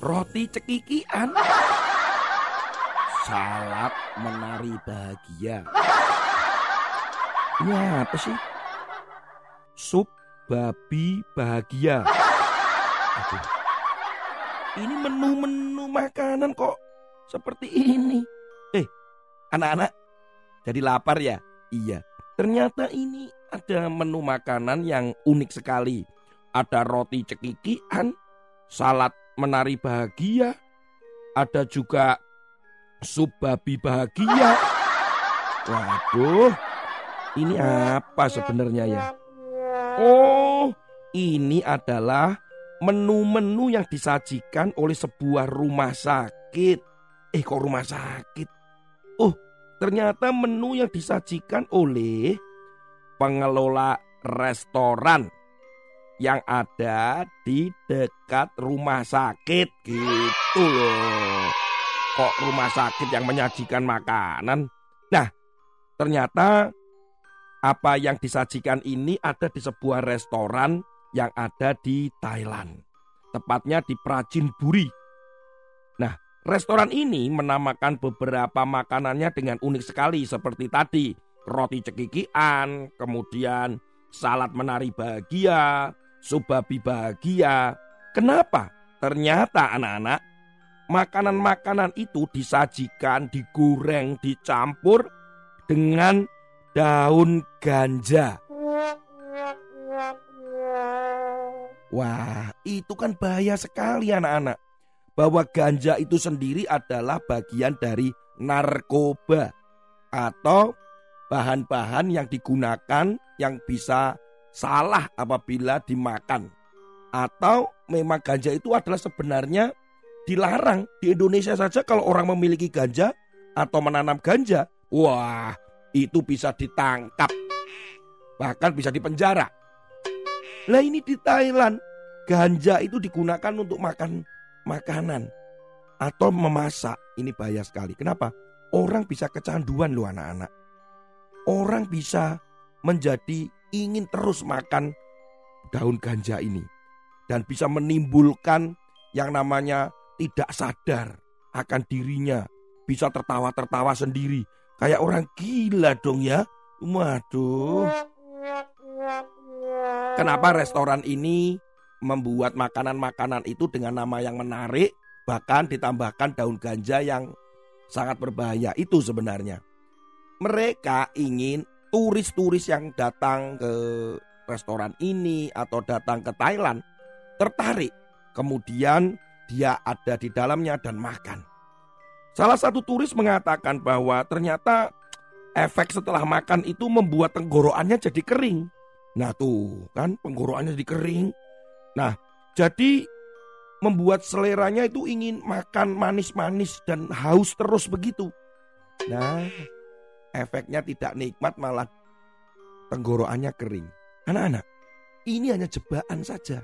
Roti cekikian. Salad menari bahagia. Ini apa sih? Sup babi bahagia. Aduh. Ini menu-menu makanan kok seperti ini. Eh, anak-anak, jadi lapar ya? Iya. Ternyata ini ada menu makanan yang unik sekali. Ada roti cekikian, salad menari bahagia, ada juga sup babi bahagia. Waduh, ini apa sebenarnya ya? Oh, ini adalah menu-menu yang disajikan oleh sebuah rumah sakit. Eh, kok rumah sakit? Oh, ternyata menu yang disajikan oleh pengelola restoran yang ada di dekat rumah sakit gitu loh. Kok rumah sakit yang menyajikan makanan? Nah, ternyata apa yang disajikan ini ada di sebuah restoran yang ada di Thailand. Tepatnya di Prajin Buri. Nah, restoran ini menamakan beberapa makanannya dengan unik sekali seperti tadi. Roti cekikian, kemudian salad menari bahagia, Subabi bahagia. Kenapa? Ternyata anak-anak, makanan-makanan itu disajikan, digoreng, dicampur dengan daun ganja. Wah, itu kan bahaya sekali anak-anak. Bahwa ganja itu sendiri adalah bagian dari narkoba atau bahan-bahan yang digunakan yang bisa salah apabila dimakan. Atau memang ganja itu adalah sebenarnya dilarang. Di Indonesia saja kalau orang memiliki ganja atau menanam ganja, wah itu bisa ditangkap. Bahkan bisa dipenjara. Lah ini di Thailand, ganja itu digunakan untuk makan makanan atau memasak. Ini bahaya sekali. Kenapa? Orang bisa kecanduan loh anak-anak. Orang bisa menjadi ingin terus makan daun ganja ini dan bisa menimbulkan yang namanya tidak sadar akan dirinya, bisa tertawa-tertawa sendiri, kayak orang gila dong ya. Waduh. Kenapa restoran ini membuat makanan-makanan itu dengan nama yang menarik, bahkan ditambahkan daun ganja yang sangat berbahaya itu sebenarnya. Mereka ingin turis-turis yang datang ke restoran ini atau datang ke Thailand tertarik. Kemudian dia ada di dalamnya dan makan. Salah satu turis mengatakan bahwa ternyata efek setelah makan itu membuat tenggorokannya jadi kering. Nah tuh kan tenggorokannya jadi kering. Nah jadi membuat seleranya itu ingin makan manis-manis dan haus terus begitu. Nah efeknya tidak nikmat malah tenggorokannya kering. Anak-anak, ini hanya jebakan saja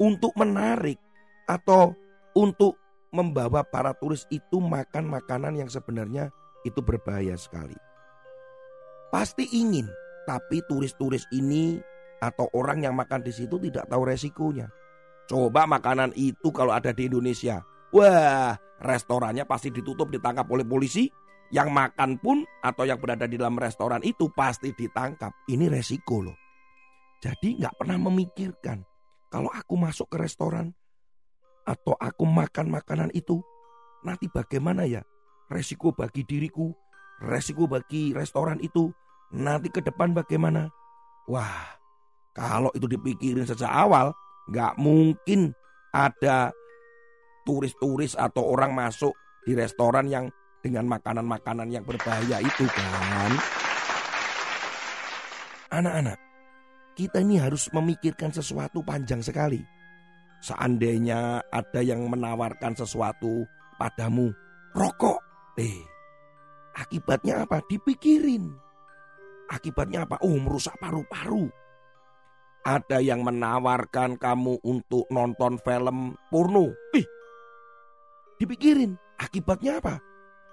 untuk menarik atau untuk membawa para turis itu makan makanan yang sebenarnya itu berbahaya sekali. Pasti ingin, tapi turis-turis ini atau orang yang makan di situ tidak tahu resikonya. Coba makanan itu kalau ada di Indonesia. Wah, restorannya pasti ditutup ditangkap oleh polisi yang makan pun atau yang berada di dalam restoran itu pasti ditangkap. Ini resiko loh. Jadi nggak pernah memikirkan kalau aku masuk ke restoran atau aku makan makanan itu nanti bagaimana ya resiko bagi diriku, resiko bagi restoran itu nanti ke depan bagaimana? Wah, kalau itu dipikirin sejak awal nggak mungkin ada turis-turis atau orang masuk di restoran yang dengan makanan-makanan yang berbahaya itu kan. Anak-anak, kita ini harus memikirkan sesuatu panjang sekali. seandainya ada yang menawarkan sesuatu padamu, rokok. Eh, akibatnya apa? Dipikirin. Akibatnya apa? Oh, merusak paru-paru. Ada yang menawarkan kamu untuk nonton film porno. Ih, dipikirin. Akibatnya apa?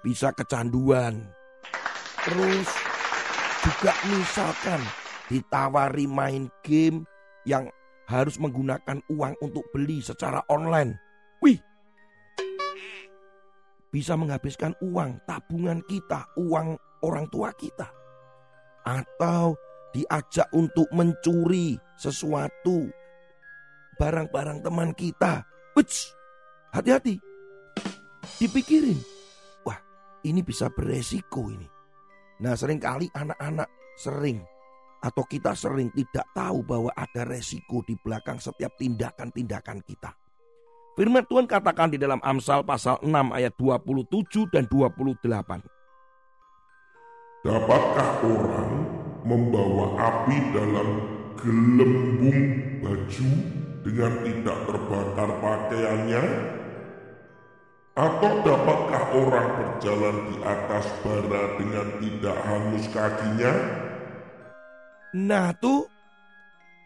Bisa kecanduan. Terus juga misalkan ditawari main game yang harus menggunakan uang untuk beli secara online. Wih, bisa menghabiskan uang tabungan kita, uang orang tua kita. Atau diajak untuk mencuri sesuatu barang-barang teman kita. Wits, hati-hati. Dipikirin. Ini bisa beresiko ini. Nah, sering kali anak-anak sering atau kita sering tidak tahu bahwa ada resiko di belakang setiap tindakan-tindakan kita. Firman Tuhan katakan di dalam Amsal pasal 6 ayat 27 dan 28. Dapatkah orang membawa api dalam gelembung baju dengan tidak terbakar pakaiannya? Atau dapatkah orang berjalan di atas bara dengan tidak hangus kakinya? Nah tuh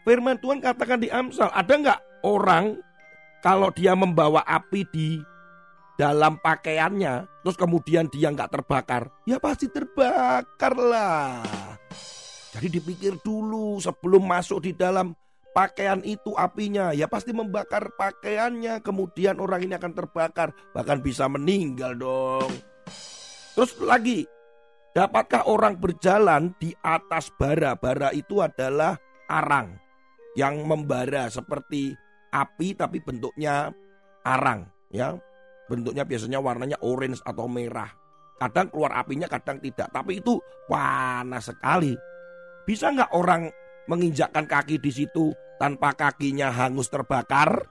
firman Tuhan katakan di Amsal, ada nggak orang kalau dia membawa api di dalam pakaiannya, terus kemudian dia nggak terbakar, ya pasti terbakar lah. Jadi dipikir dulu sebelum masuk di dalam pakaian itu apinya, ya pasti membakar pakaiannya, kemudian orang ini akan terbakar, bahkan bisa meninggal dong. Terus lagi, dapatkah orang berjalan di atas bara? Bara itu adalah arang yang membara seperti api tapi bentuknya arang ya. Bentuknya biasanya warnanya orange atau merah. Kadang keluar apinya, kadang tidak. Tapi itu panas sekali. Bisa nggak orang menginjakkan kaki di situ tanpa kakinya hangus terbakar?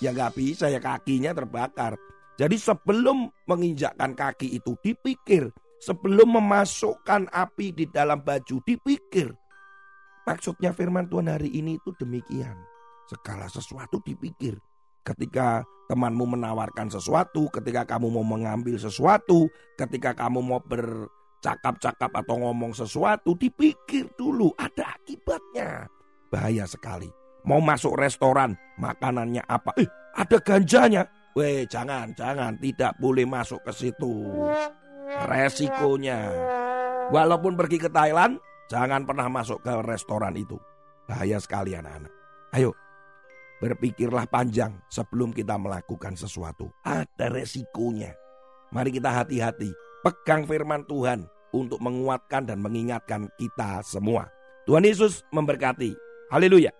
Ya nggak bisa ya kakinya terbakar. Jadi sebelum menginjakkan kaki itu dipikir. Sebelum memasukkan api di dalam baju dipikir. Maksudnya firman Tuhan hari ini itu demikian. Segala sesuatu dipikir. Ketika temanmu menawarkan sesuatu, ketika kamu mau mengambil sesuatu, ketika kamu mau bercakap-cakap atau ngomong sesuatu, dipikir dulu ada akibatnya. Bahaya sekali. Mau masuk restoran, makanannya apa? Eh, ada ganjanya. Weh, jangan, jangan, tidak boleh masuk ke situ. Resikonya. Walaupun pergi ke Thailand, Jangan pernah masuk ke restoran itu. Bahaya sekali anak-anak. Ayo, berpikirlah panjang sebelum kita melakukan sesuatu. Ada resikonya. Mari kita hati-hati. Pegang firman Tuhan untuk menguatkan dan mengingatkan kita semua. Tuhan Yesus memberkati. Haleluya.